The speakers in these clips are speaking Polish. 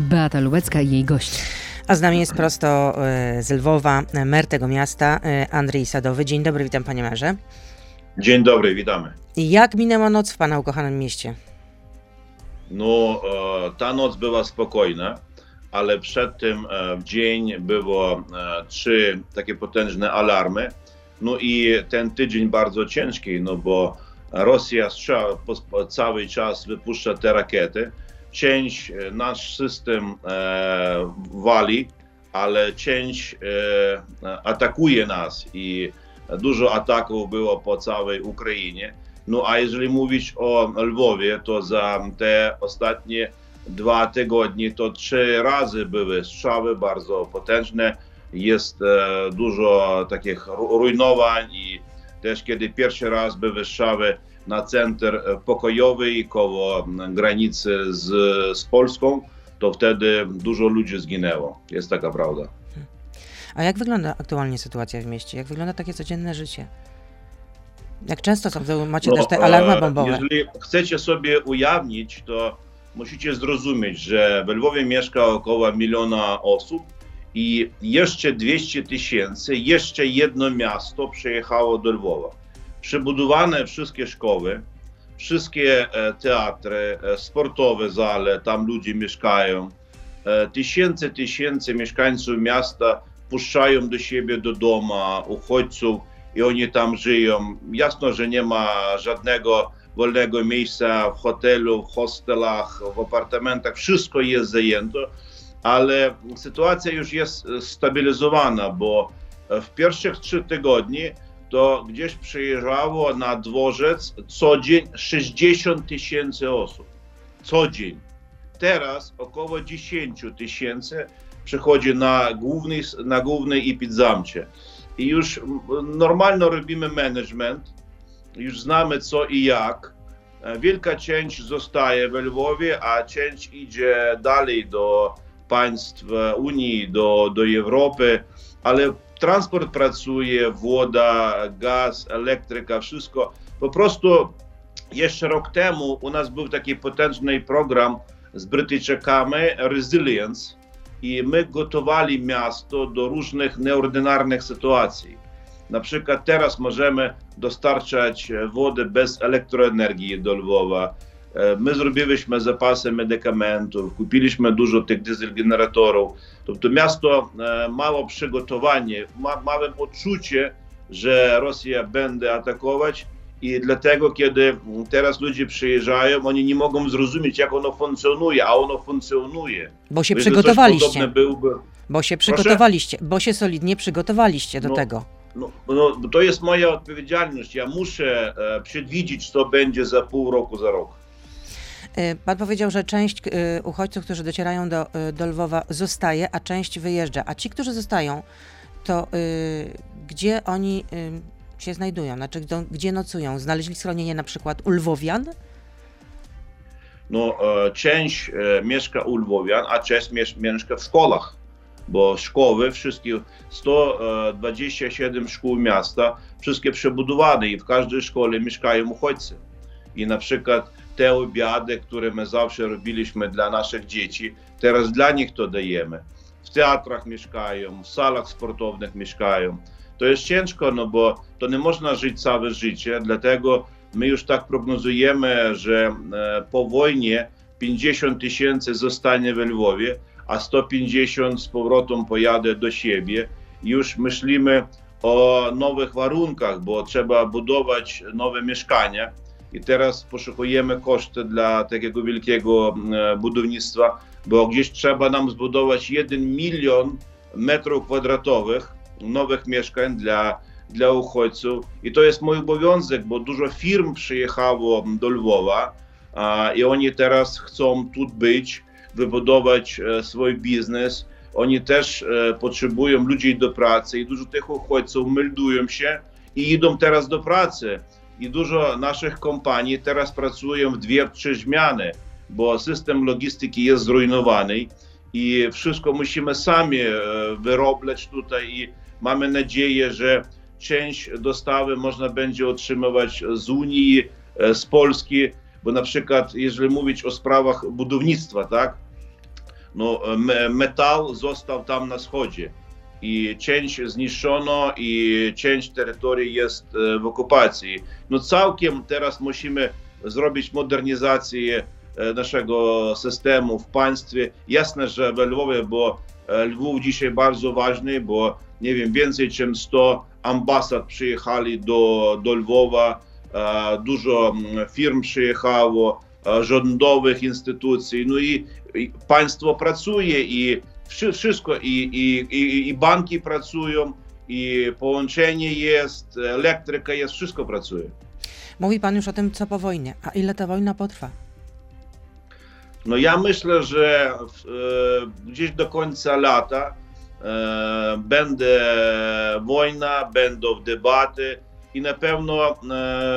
Beata Lubecka i jej gość. A z nami jest prosto e, z Lwowa mer tego miasta, e, Andrzej Sadowy. Dzień dobry, witam panie merze. Dzień dobry, witamy. Jak minęła noc w pana ukochanym mieście? No, e, ta noc była spokojna, ale przed tym e, w dzień było e, trzy takie potężne alarmy. No i ten tydzień bardzo ciężki, no bo Rosja cały czas wypuszcza te rakiety. Część nasz system e, wali, ale część e, atakuje nas i dużo ataków było po całej Ukrainie. No a jeżeli mówić o Lwowie, to za te ostatnie dwa tygodnie to trzy razy były strzały bardzo potężne. Jest e, dużo takich rujnowań i też kiedy pierwszy raz były strzały na centr pokojowy koło granicy z, z Polską, to wtedy dużo ludzi zginęło. Jest taka prawda. A jak wygląda aktualnie sytuacja w mieście? Jak wygląda takie codzienne życie? Jak często są, macie no, też te alarmy e, bombowe? Jeżeli chcecie sobie ujawnić, to musicie zrozumieć, że w Lwowie mieszka około miliona osób i jeszcze 200 tysięcy, jeszcze jedno miasto przyjechało do Lwowa. Przebudowane wszystkie szkoły, wszystkie e, teatry, e, sportowe zale, tam ludzie mieszkają. Tysiące, tysięcy mieszkańców miasta puszczają do siebie do domu uchodźców i oni tam żyją. Jasno, że nie ma żadnego wolnego miejsca w hotelu, w hostelach, w apartamentach, wszystko jest zajęte, ale sytuacja już jest stabilizowana, bo w pierwszych trzy tygodni to gdzieś przyjeżdżało na dworzec co dzień 60 tysięcy osób. Co dzień. Teraz około 10 tysięcy przychodzi na główny, na główny Ipidzamcie i już normalnie robimy management, już znamy co i jak. Wielka część zostaje w Lwowie, a część idzie dalej do państw Unii, do, do Europy, ale transport pracuje, woda, gaz, elektryka, wszystko. Po prostu jeszcze rok temu u nas był taki potężny program z Brytyjczykami Resilience, i my gotowali miasto do różnych nieordynarnych sytuacji. Na przykład teraz możemy dostarczać wodę bez elektroenergii do Lwowa. E, my zrobiliśmy zapasy medykamentów, kupiliśmy dużo tych dieselgeneratorów. Тобто miasto e, mało przygotowanie, ma, małe odczucie, że Rosja będzie atakować i dlatego, kiedy teraz ludzie przyjeżdżają, oni nie mogą zrozumieć, jak ono funkcjonuje, a ono funkcjonuje. Bo się przygotowaliście. Byłby... Bo się przygotowaliście, Proszę? bo się solidnie przygotowaliście do no, tego. No, no, to jest moja odpowiedzialność. Ja muszę e, przewidzieć, co będzie za pół roku, za rok. E, pan powiedział, że część e, uchodźców, którzy docierają do, e, do Lwowa, zostaje, a część wyjeżdża. A ci, którzy zostają, to gdzie oni się znajdują? Znaczy, gdzie nocują? Znaleźli schronienie na przykład u Lwowian? No, część mieszka u Lwowian, a część mieszka w szkołach, bo szkoły, wszystkie 127 szkół miasta, wszystkie przebudowane i w każdej szkole mieszkają uchodźcy. I na przykład te obiady, które my zawsze robiliśmy dla naszych dzieci, teraz dla nich to dajemy. W teatrach mieszkają, w salach sportowych mieszkają to jest ciężko, no bo to nie można żyć całe życie, dlatego my już tak prognozujemy, że e, po wojnie 50 tysięcy zostanie w Lwowie, a 150 z powrotem pojadę do siebie. Już myślimy o nowych warunkach, bo trzeba budować nowe mieszkania i teraz poszukujemy koszty dla takiego wielkiego e, budownictwa, bo gdzieś trzeba nam zbudować 1 milion metrów kwadratowych, nowych mieszkań dla, dla uchodźców. I to jest mój obowiązek, bo dużo firm przyjechało do Lwowa a, i oni teraz chcą tu być, wybudować e, swój biznes. Oni też e, potrzebują ludzi do pracy i dużo tych uchodźców meldują się i idą teraz do pracy. I dużo naszych kompanii teraz pracują w dwie, trzy zmiany, bo system logistyki jest zrujnowany i wszystko musimy sami e, wyrobić tutaj i Mamy nadzieję, że część dostawy można będzie otrzymywać z Unii, e, z Polski, bo na przykład, jeżeli mówić o sprawach budownictwa, tak, no, metal został tam na wschodzie i część zniszczono i część terytorii jest w okupacji. No całkiem teraz musimy zrobić modernizację naszego systemu w państwie. Jasne, że w Lwowie, bo Lwów dzisiaj bardzo ważny, bo nie wiem, więcej niż 100 ambasad przyjechali do, do Lwowa, dużo firm przyjechało, rządowych instytucji, no i, i państwo pracuje i wszystko, i, i, i, i banki pracują, i połączenie jest, elektryka jest, wszystko pracuje. Mówi pan już o tym, co po wojnie. A ile ta wojna potrwa? No ja myślę, że e, gdzieś do końca lata e, będzie wojna, będą debaty i na pewno e,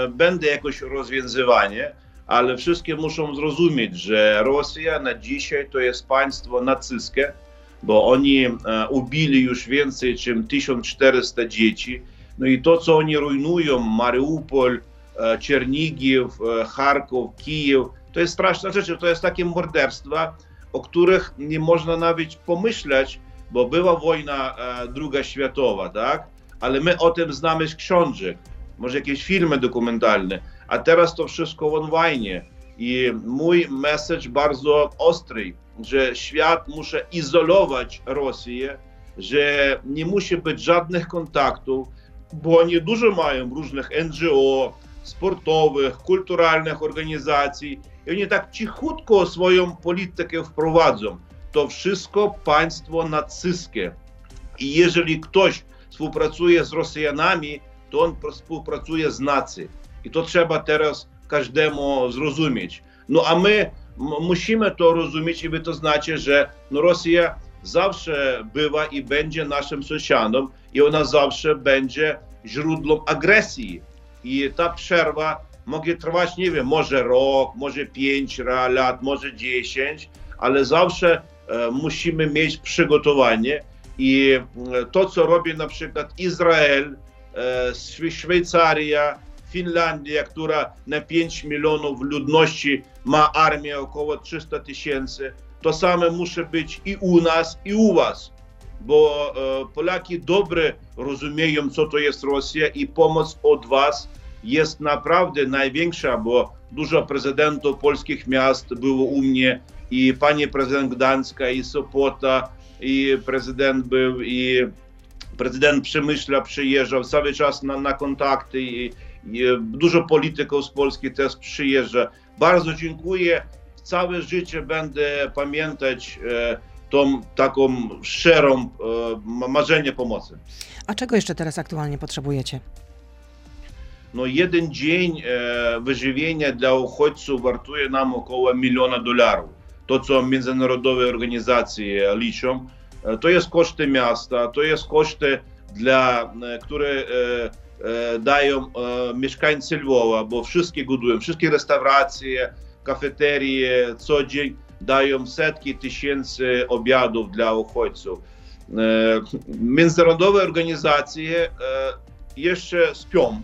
będzie jakoś rozwiązywanie, ale wszystkie muszą zrozumieć, że Rosja na dzisiaj to jest państwo nacystowskie, bo oni e, ubili już więcej niż 1400 dzieci. No i to, co oni rujnują, Mariupol, e, Czernigiv, e, Charków, Kijów, to jest straszna rzecz, to jest takie morderstwa, o których nie można nawet pomyśleć, bo była wojna druga światowa, tak? Ale my o tym znamy z książek, może jakieś filmy dokumentalne, a teraz to wszystko online. I mój message bardzo ostry, że świat musi izolować Rosję, że nie musi być żadnych kontaktów, bo oni dużo mają różnych NGO, sportowych, kulturalnych organizacji i oni tak cichutko swoją politykę wprowadzą. To wszystko państwo nacystowskie. I jeżeli ktoś współpracuje z Rosjanami, to on współpracuje z nacją. I to trzeba teraz każdemu zrozumieć. No a my musimy to rozumieć i to znaczy, że no Rosja zawsze była i będzie naszym sąsiadem i ona zawsze będzie źródłem agresji. I ta przerwa może trwać, nie wiem, może rok, może pięć lat, może dziesięć, ale zawsze e, musimy mieć przygotowanie. I e, to, co robi na przykład Izrael, e, Szwajcaria, Finlandia, która na 5 milionów ludności ma armię około 300 tysięcy, to samo musi być i u nas, i u was, bo e, Polaki dobrze rozumieją, co to jest Rosja i pomoc od was jest naprawdę największa, bo dużo prezydentów polskich miast było u mnie i pani prezydent Gdańska, i Sopota, i prezydent był, i prezydent Przemyśla przyjeżdżał cały czas na, na kontakty i, Dużo polityków z Polski też przyjeżdża. Bardzo dziękuję. Całe życie będę pamiętać e, tą taką szczerą e, marzenie pomocy. A czego jeszcze teraz aktualnie potrzebujecie? No jeden dzień e, wyżywienia dla uchodźców wartuje nam około miliona dolarów. To, co międzynarodowe organizacje liczą, to jest koszty miasta, to jest koszty, dla, które dają e, mieszkańcy Lwowa, bo wszystkie budują, wszystkie restauracje, kafeterie co dzień dają setki tysięcy obiadów dla uchodźców. E, międzynarodowe organizacje jeszcze śpią,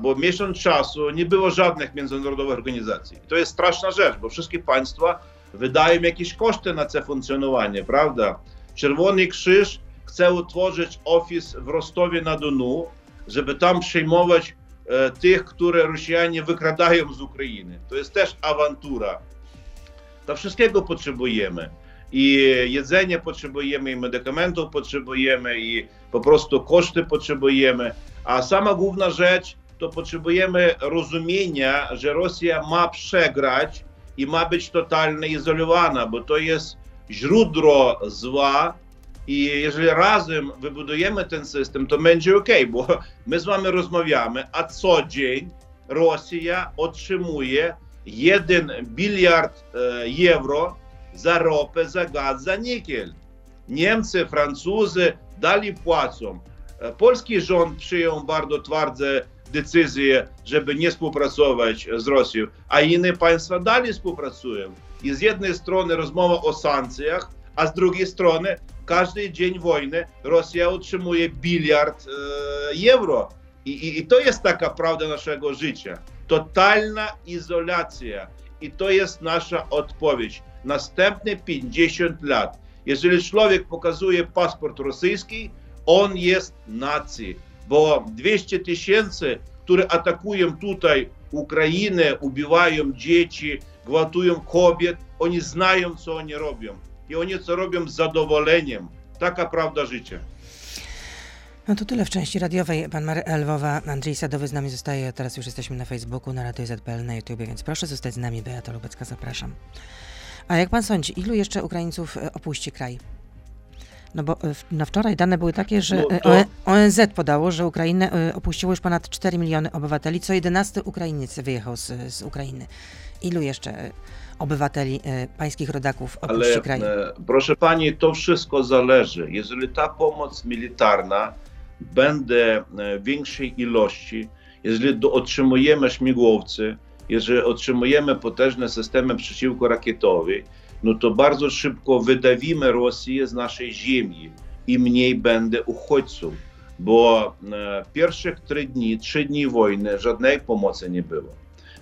bo miesiąc czasu nie było żadnych międzynarodowych organizacji. To jest straszna rzecz, bo wszystkie państwa wydają jakieś koszty na to funkcjonowanie, prawda? Czerwony Krzyż chce utworzyć ofis w Rostowie na Donu, żeby tam przejmować e, tych, które Rosjanie wykradają z Ukrainy. To jest też awantura. To wszystkiego potrzebujemy. I jedzenie potrzebujemy, i medykamentów potrzebujemy, i po prostu koszty potrzebujemy. A sama główna rzecz to potrzebujemy rozumienia, że Rosja ma przegrać i ma być totalnie izolowana, bo to jest źródło zła, i jeżeli razem wybudujemy ten system, to będzie ok, bo my z wami rozmawiamy, a co dzień Rosja otrzymuje 1 biliard e, euro za ropę, za gaz, za nikiel. Niemcy, Francuzy dali płacą. E, polski rząd przyjął bardzo twarde decyzje, żeby nie współpracować z Rosją, a inne państwa dalej współpracują. I z jednej strony rozmowa o sankcjach, a z drugiej strony każdy dzień wojny Rosja otrzymuje biliard e, euro. I, i, I to jest taka prawda naszego życia. Totalna izolacja. I to jest nasza odpowiedź. następne 50 lat. Jeżeli człowiek pokazuje paszport rosyjski, on jest nacji, bo 200 tysięcy, które atakują tutaj Ukrainę, ubijają dzieci, gwałtują kobiet, oni znają, co oni robią. I oni to robią z zadowoleniem. Taka prawda życia. No to tyle w części radiowej. Pan Mary Lwowa, Andrzej Sadowy z nami zostaje. Teraz już jesteśmy na Facebooku, na Radio ZPL, na YouTube, więc proszę zostać z nami. Beata Lubecka, zapraszam. A jak pan sądzi, ilu jeszcze Ukraińców e, opuści kraj? No bo e, na wczoraj dane były takie, że No e, to- ONZ podało, że Ukrainę opuściło już ponad 4 miliony obywateli, co 11 Ukrainiec wyjechał z, z Ukrainy. Ilu jeszcze obywateli, e, pańskich rodaków opuści Ale kraj? e, proszę pani, to wszystko zależy. Jeżeli ta pomoc militarna będzie e, większej ilości, jeżeli otrzymujemy śmigłowce, jeżeli otrzymujemy potężne systemy przeciwkorakietowe, no to bardzo szybko wydawimy Rosję z naszej ziemi i mniej będzie uchodźców. Bo e, pierwszych trzy dni, trzy dni wojny żadnej pomocy nie było.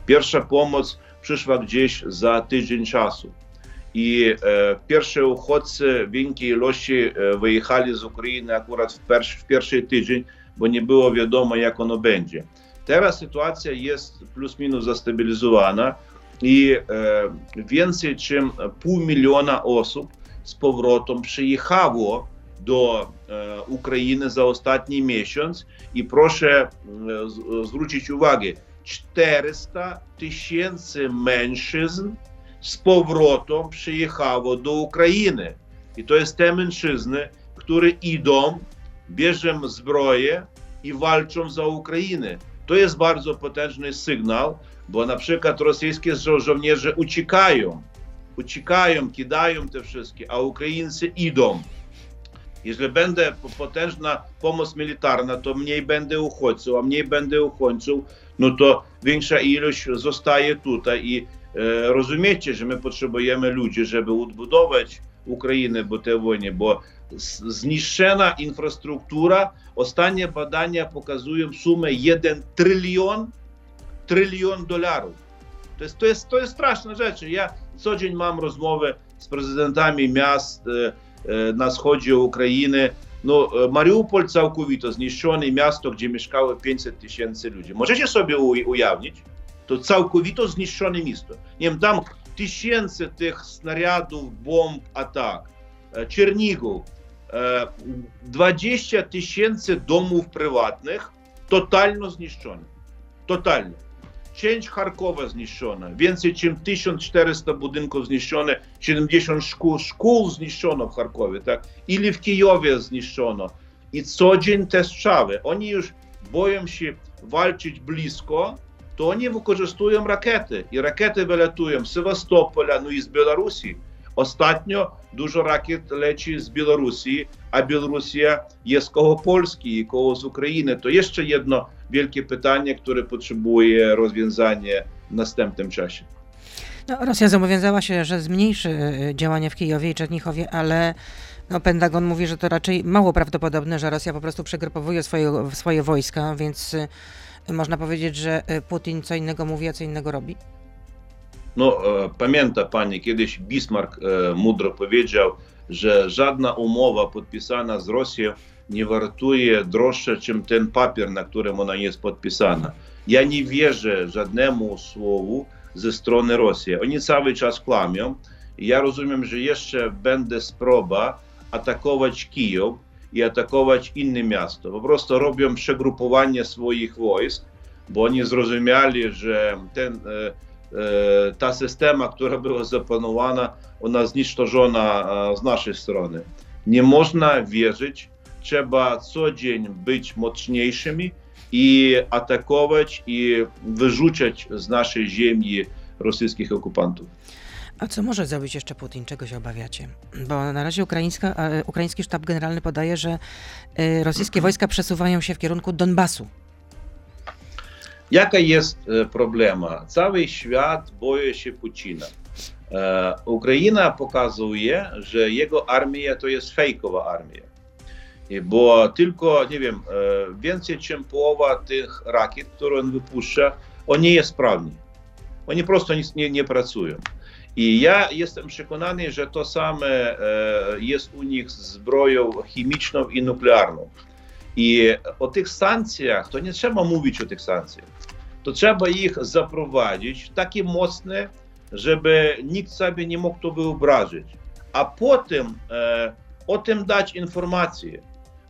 Pierwsza pomoc przyszła gdzieś za tydzień czasu. I e, pierwsze uchodźcy w wielkiej ilości e, wyjechali z Ukrainy akurat w, persz, w pierwszy tydzień, bo nie było wiadomo, jak ono będzie. Teraz sytuacja jest plus minus zastabilizowana i e, więcej niż pół miliona osób z powrotem przyjechało do e, Ukrainy za ostatni miesiąc i proszę e, z- zwrócić uwagę, 400 tysięcy mężczyzn z powrotem przyjechało do Ukrainy. I to jest te mężczyzny, które idą, bierzą zbroję i walczą za Ukrainę. To jest bardzo potężny sygnał, bo na przykład rosyjskie żo- żołnierze uciekają, uciekają, kidają te wszystkie, a Ukraińcy idą. Jeżeli będzie po- potężna pomoc militarna, to mniej będzie uchodźców, a mniej będzie uchodźców, no to większa ilość zostaje tutaj i e, rozumiecie, że my potrzebujemy ludzi, żeby odbudować Ukrainę po tej wojnie, bo zniszczona infrastruktura, ostatnie badania pokazują sumę 1 trylion, trylion dolarów. To jest, to, jest, to jest straszna rzecz. Ja co dzień mam rozmowy z prezydentami miast e, e, na wschodzie Ukrainy. No, e, Mariupol całkowito zniszczone miasto, gdzie mieszkało 500 tysięcy ludzi. Możecie sobie ujawnić? To całkowito zniszczone miasto. Nie wiem, tam tysięcy tych snariadów, bomb, atak. E, Czernigów, e, 20 tysięcy domów prywatnych totalnie zniszczonych. Totalnie. Część Charkowa zniszczona, więcej niż 1400 budynków zniszczone, 70 szkół, szkół zniszczono w Charkowie, tak? Ili w Kijowie zniszczono. I co dzień te strzały. Oni już boją się walczyć blisko, to oni wykorzystują rakiety. I rakiety wylatują z Sewastopola, no i z Białorusi. Ostatnio dużo rakiet leci z Białorusi, a Białorusia jest koło Polski i koło z Ukrainy. To jeszcze jedno wielkie pytanie, które potrzebuje rozwiązania w następnym czasie. No, Rosja zobowiązała się, że zmniejszy e, działania w Kijowie i Czernichowie, ale no, Pentagon mówi, że to raczej mało prawdopodobne, że Rosja po prostu przegrupowuje swoje, swoje wojska, więc e, można powiedzieć, że e, Putin co innego mówi, a co innego robi. No, e, pamięta pani, kiedyś Bismarck e, mudro powiedział, że żadna umowa podpisana z Rosją nie wartuje droższe, niż ten papier, na którym ona jest podpisana. Ja nie wierzę żadnemu słowu ze strony Rosji. Oni cały czas kłamią. Ja rozumiem, że jeszcze będzie próba atakować Kijów i atakować inne miasto. Po prostu robią przegrupowanie swoich wojsk, bo oni zrozumieli, że ten e, ta systema, która była zaplanowana, ona zniszczona e, z naszej strony. Nie można wierzyć, trzeba co dzień być mocniejszymi i atakować i wyrzucać z naszej ziemi rosyjskich okupantów. A co może zrobić jeszcze Putin? Czego się obawiacie? Bo na razie e, ukraiński sztab generalny podaje, że e, rosyjskie wojska przesuwają się w kierunku Donbasu. Jaka jest e, problema? Cały świat boi się Putina. E, Ukraina pokazuje, że jego armia to jest fejkowa armia. Bo tylko, nie wiem, e, więcej niż połowa tych rakiet, które on wypuszcza, oni nie jest sprawni. Oni prosto nie, nie, pracują. I ja jestem przekonany, że to same e, jest u nich z zbroją chemiczną i nuklearną. I o tych sankcjach, to nie trzeba mówić o tych sankcjach. To trzeba ich zaprowadzić takie mocne, żeby nikt sobie nie mógł to wyobrazić. A potem e, o tym dać informacje.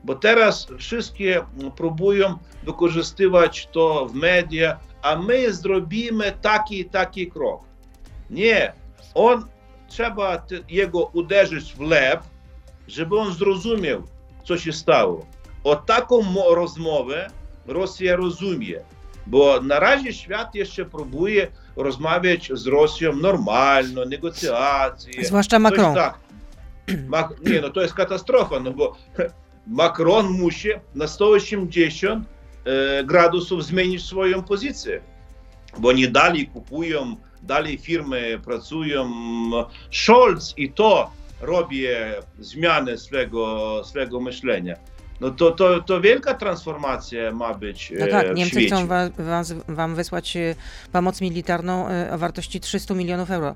Bo teraz wszystkie próbują wykorzystywać to w media, a my zrobimy taki taki krok. Nie, on trzeba jego uderzyć w lep, żeby on zrozumiał, co się stało. O taką rozmowę Rosja rozumie, bo na razie świat jeszcze próbuje rozmawiać z Rosją normalno, negocjacje. Zwłaszcza Macron. Tak. Nie, no to jest katastrofa, no bo Macron musi na 180 e, gradusów zmienić swoją pozycję, bo nie dalej kupują, dalej firmy pracują. Scholz i to robi zmianę swego, swego myślenia. No to, to, to wielka transformacja ma być. No tak, e, Niemcy świecie. chcą wa, was, wam wysłać e, pomoc militarną e, o wartości 300 milionów euro.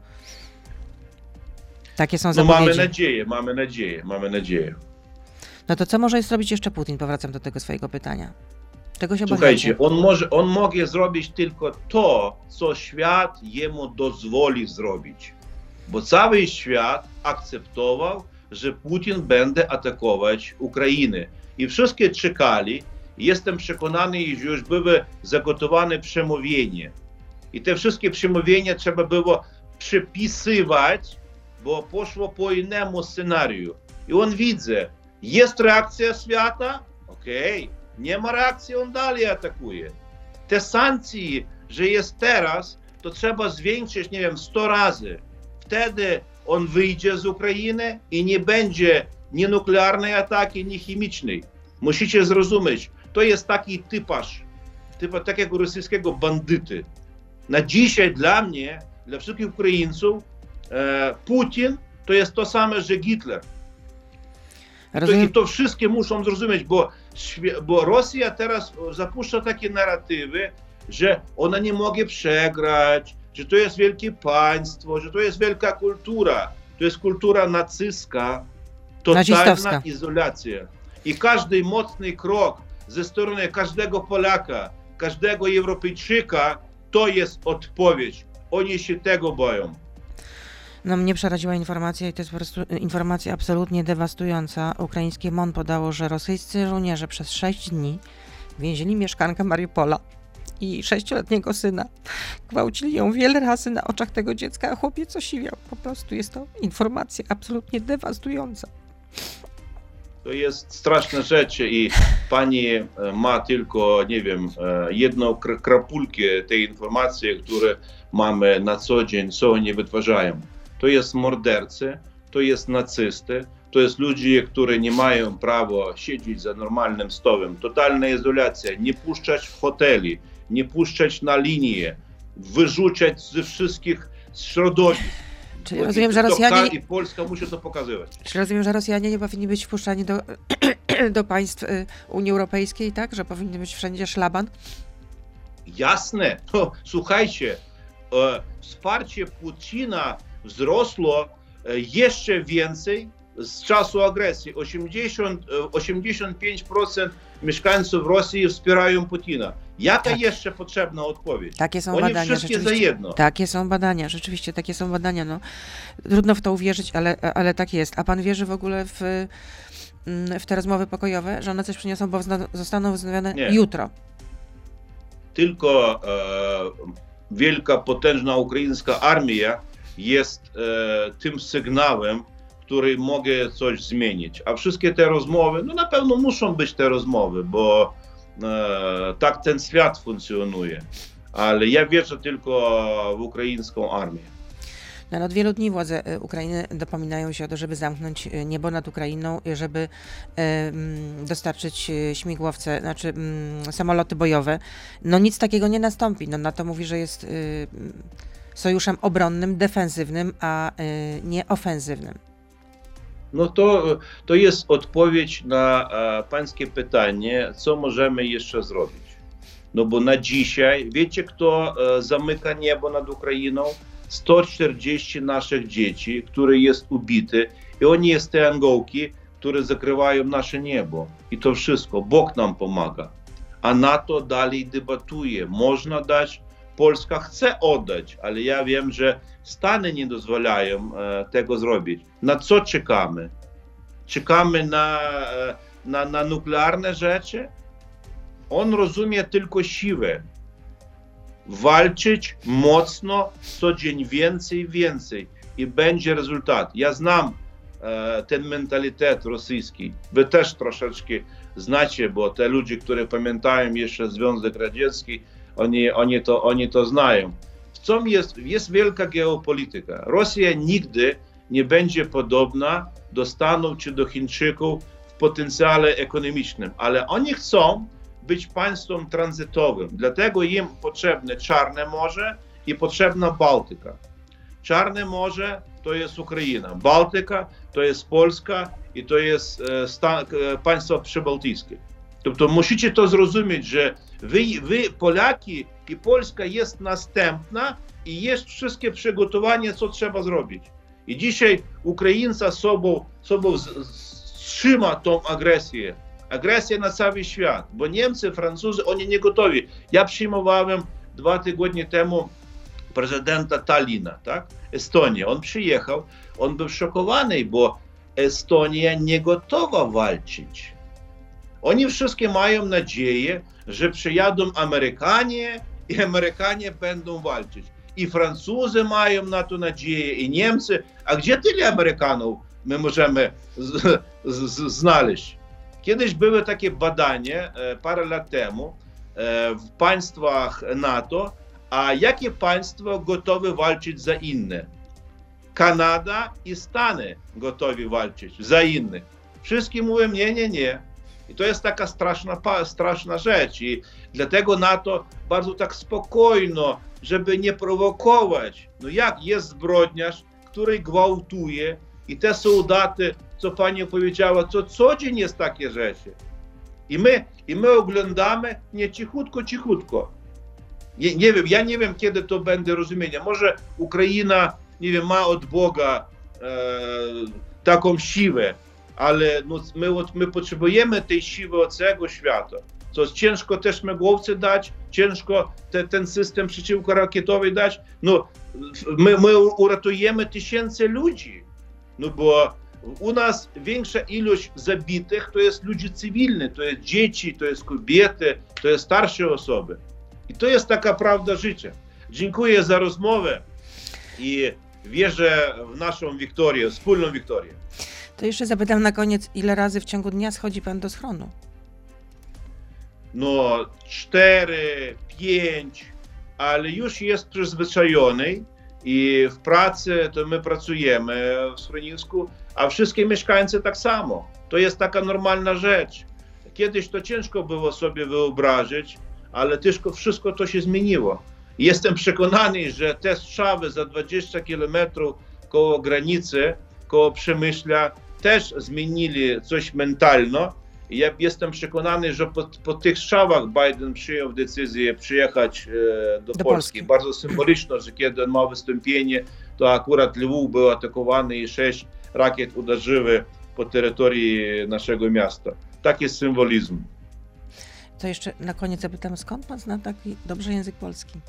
Takie są No zapowiedzi. mamy nadzieję, mamy nadzieję, mamy nadzieję. No to co może zrobić jeszcze Putin? Powracam do tego swojego pytania. Czego się Słuchajcie, obawiacie? on może, on może zrobić tylko to, co świat jemu dozwoli zrobić. Bo cały świat akceptował, że Putin będzie atakować Ukrainę. I wszystkie czekali. Jestem przekonany, że już były zagotowane przemówienie. I te wszystkie przemówienia trzeba było przepisywać, bo poszło po innemu scenariu. I on widzę, jest reakcja świata, okej, nie ma reakcji, on dalej atakuje. Te sankcje, że jest teraz, to trzeba zwiększyć, nie wiem, 100 razy. Wtedy on wyjdzie z Ukrainy i nie będzie ni nuklearnej ataki, ni chemicznej. Musicie zrozumieć, to jest taki typaż, typa takiego rosyjskiego bandyty. Na dzisiaj dla mnie, dla wszystkich Ukraińców, e, Putin to jest to samo, że Hitler. To, I Rozumiem, to wszystkie muszą zrozumieć, bo, bo Rosja teraz zapuszcza takie narratywy, że ona nie może przegrać, że to jest wielkie państwo, że to jest wielka kultura. To jest kultura nacyjska, totalna izolacja. I każdy mocny krok ze strony każdego Polaka, każdego Europejczyka, to jest odpowiedź. Oni się tego boją. no mnie przeraziła informacja i to jest po prostu informacja absolutnie dewastująca. Ukraińskie MON podało, że rosyjscy żołnierze przez 6 dni więzili mieszkankę Mariupola i sześcioletniego syna. Gwałcili ją wiele razy na oczach tego dziecka, a chłopiec osiwiał. Po prostu jest to informacja absolutnie dewastująca. To jest straszne rzeczy i pani e, ma tylko, nie wiem, e, jedną kra- krapulkę tej informacji, które mamy na co dzień, co oni wytwarzają. To jest mordercy, to jest nacysty, to jest ludzie, którzy nie mają prawa siedzieć za normalnym stołem. Totalna izolacja, nie puszczać w hoteli, nie puszczać na linię, wyrzucać ze wszystkich środowisk. Czyli rozumiem, że Rosjanie, I Polska musi to pokazywać. Czy rozumiem, że Rosjanie nie powinni być wpuszczani do, do państw y, Unii Europejskiej, tak? Że powinny być wszędzie szlaban? Jasne. To, słuchajcie, e, wsparcie Putina wzrosło e, jeszcze więcej z czasu agresji. 80, e, 85% mieszkańców Rosji wspierają Putina. Jaka Tak. jeszcze potrzebna odpowiedź? Takie są badania, wszystkie za jedno. Takie są badania, rzeczywiście takie są badania. No, trudno w to uwierzyć, ale, ale tak jest. A pan wierzy w ogóle w, mm, w te rozmowy pokojowe, że one coś przyniosą, bo zostaną wznowione Nie. jutro. Tylko e, wielka, potężna ukraińska armia jest e, tym sygnałem, który może coś zmienić. A wszystkie te rozmowy, no na pewno muszą być te rozmowy, bo tak ten świat funkcjonuje. Ale ja wierzę tylko w ukraińską armię. No, od wielu dni władze e, Ukrainy dopominają się o to, żeby zamknąć e, niebo nad Ukrainą, żeby e, mm, dostarczyć e, śmigłowce, znaczy mm, samoloty bojowe. No nic takiego nie nastąpi. No na to mówi, że jest e, mm, sojuszem obronnym, defensywnym, a e, nie ofensywnym. No to, to jest odpowiedź na e, pańskie pytanie, co możemy jeszcze zrobić. No bo na dzisiaj, wiecie kto e, zamyka niebo nad Ukrainą? 140 naszych dzieci, które jest ubite i oni jest te angołki, które zakrywają nasze niebo. I to wszystko. Bóg nam pomaga. A NATO dalej debatuje. Można dać, Polska chce oddać, ale ja wiem, że Stany nie pozwalają e, tego zrobić. Na co czekamy? Czekamy na, e, na, na nuklearne rzeczy? On rozumie tylko siłę. Walczyć mocno, co dzień więcej, więcej i będzie rezultat. Ja znam e, ten mentalitet rosyjski. Wy też troszeczkę znacie, bo te ludzie, które pamiętają jeszcze Związek Radziecki, oni, oni, to, oni to znają. W czym jest, jest wielka geopolityka. Rosja nigdy nie będzie podobna do Stanów czy do Chińczyków w potencjale ekonomicznym, ale oni chcą być państwem tranzytowym. Dlatego im potrzebne Czarne Morze i potrzebna Bałtyka. Czarne Morze to jest Ukraina, Bałtyka to jest Polska i to jest e, stan, e, państwa przybałtyckie. Тобто musicie to zrozumieć, że wy, wy Polaki i Polska jest następna i jest wszystkie przygotowanie, co trzeba zrobić. I dzisiaj Ukraińca sobą, sobą z, z, trzyma tą agresję. Agresja na cały świat, bo Niemcy, Francuzi, oni nie gotowi. Ja przyjmowałem dwa tygodnie temu prezydenta Talina, tak? Estonia. On przyjechał, on był szokowany, bo Estonia nie gotowa walczyć. Oni wszystkie mają nadzieję, że przyjadą Amerykanie i Amerykanie będą walczyć. I Francuzy mają na to nadzieję, i Niemcy. A gdzie tyle Amerykanów my możemy z, z, znaleźć? Kiedyś były takie badania, e, parę lat temu, e, w państwach NATO, a jakie państwo gotowe walczyć za inne? Kanada i Stany gotowi walczyć za innych. Wszystkie mówią nie, nie, nie. I to jest taka straszna, straszna rzecz. I dlatego NATO bardzo tak spokojno, żeby nie prowokować. No jak jest zbrodniarz, który gwałtuje i te soldaty, co pani powiedziała, co co dzień jest takie rzeczy. I my, i my oglądamy nie cichutko, cichutko. Nie, nie wiem, ja nie wiem, kiedy to będzie rozumienie. Może Ukraina, nie wiem, ma od Boga e, taką siłę, ale no, my, my potrzebujemy tej siły od całego świata. Co ciężko też śmigłowce dać, ciężko te, ten system przeciwkorakietowy dać. No, my, my uratujemy tysiące ludzi. No bo u nas większa ilość zabitych to jest ludzi cywilnych, to jest dzieci, to jest kobiety, to jest starsze osoby. I to jest taka prawda życia. Dziękuję za rozmowę i wierzę w naszą wiktorię, wspólną wiktorię. To jeszcze zapytam na koniec, ile razy w ciągu dnia schodzi pan do schronu? No, cztery, pięć, ale już jest przyzwyczajony i w pracy to my pracujemy w schronisku, a wszystkie mieszkańcy tak samo. To jest taka normalna rzecz. Kiedyś to ciężko było sobie wyobrazić, ale tylko wszystko to się zmieniło. Jestem przekonany, że te strzały za 20 kilometrów koło granicy, koło Przemyśla, też zmienili coś mentalno. Ja jestem przekonany, że po, po tych strzałach Biden przyjął decyzję przyjechać e, do, do Polski. Polski. Bardzo symboliczne, że kiedy on ma wystąpienie, to akurat Lwów był atakowany i sześć rakiet uderzyły po terytorii naszego miasta. Taki jest symbolizm. To jeszcze na koniec zapytam, skąd pan zna taki dobrze język polski?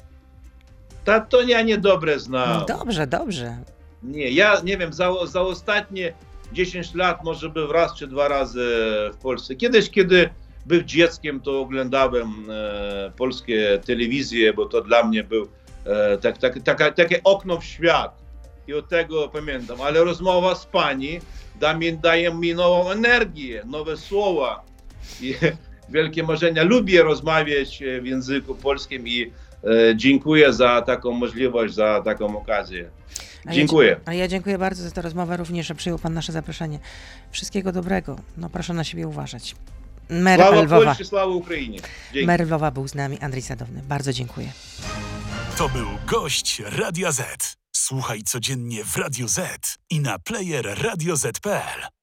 Ta, to ja niedobre znam. Dobrze, dobrze. Nie, ja nie wiem, za, za ostatnie 10 lat może był raz czy dwa razy w Polsce. Kiedyś, kiedy był dzieckiem, to oglądałem e, polskie telewizje, bo to dla mnie był e, tak, tak, taka, takie okno w świat. I od tego pamiętam. Ale rozmowa z pani da mi, daje mi nową energię, nowe słowa i wielkie marzenia. Lubię rozmawiać w języku polskim i e, dziękuję za taką możliwość, za taką okazję. Dziękuję. A ja, dziękuję bardzo za tę rozmowę, również, że przyjął Pan nasze zaproszenie. Wszystkiego dobrego. No proszę na siebie uważać. Mer sława Lwowa. Polsce, sława Ukrainie. Dzięki. Mer Lwowa był z nami, Andrzej Sadowny. Bardzo dziękuję. To był gość Radia Z. Słuchaj codziennie w Radio Z i na player radioz.pl.